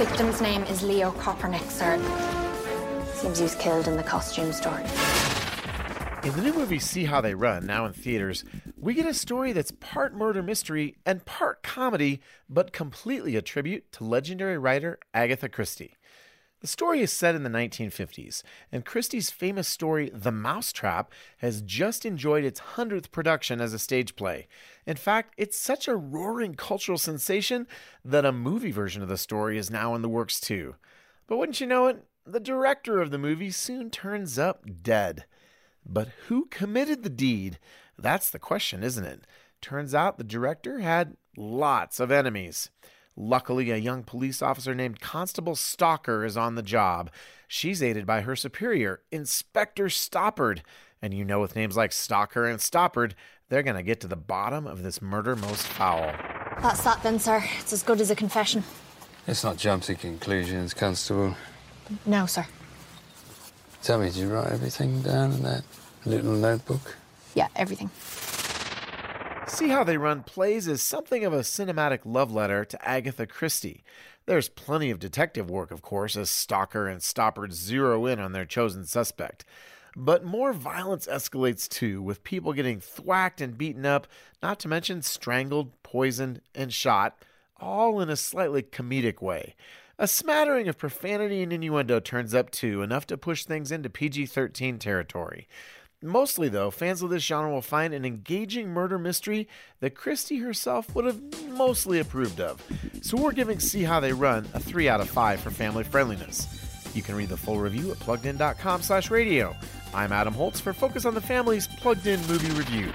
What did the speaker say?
Victim's name is Leo Kopernik, sir. Seems he was killed in the costume store. In the new movie See How They Run, now in theaters, we get a story that's part murder mystery and part comedy, but completely a tribute to legendary writer Agatha Christie. The story is set in the 1950s, and Christie's famous story, The Mousetrap, has just enjoyed its 100th production as a stage play. In fact, it's such a roaring cultural sensation that a movie version of the story is now in the works too. But wouldn't you know it, the director of the movie soon turns up dead. But who committed the deed? That's the question, isn't it? Turns out the director had lots of enemies. Luckily, a young police officer named Constable Stalker is on the job. She's aided by her superior, Inspector Stoppard. And you know, with names like Stalker and Stoppard, they're going to get to the bottom of this murder most foul. That's that then, sir. It's as good as a confession. Let's not jump to conclusions, Constable. No, sir. Tell me, did you write everything down in that little notebook? Yeah, everything. See How They Run plays is something of a cinematic love letter to Agatha Christie. There's plenty of detective work, of course, as Stalker and Stoppard zero in on their chosen suspect. But more violence escalates too, with people getting thwacked and beaten up, not to mention strangled, poisoned, and shot, all in a slightly comedic way. A smattering of profanity and innuendo turns up too, enough to push things into PG 13 territory. Mostly, though, fans of this genre will find an engaging murder mystery that Christie herself would have mostly approved of. So we're giving See How They Run a 3 out of 5 for family friendliness. You can read the full review at pluggedin.com slash radio. I'm Adam Holz for Focus on the Family's Plugged In Movie Review.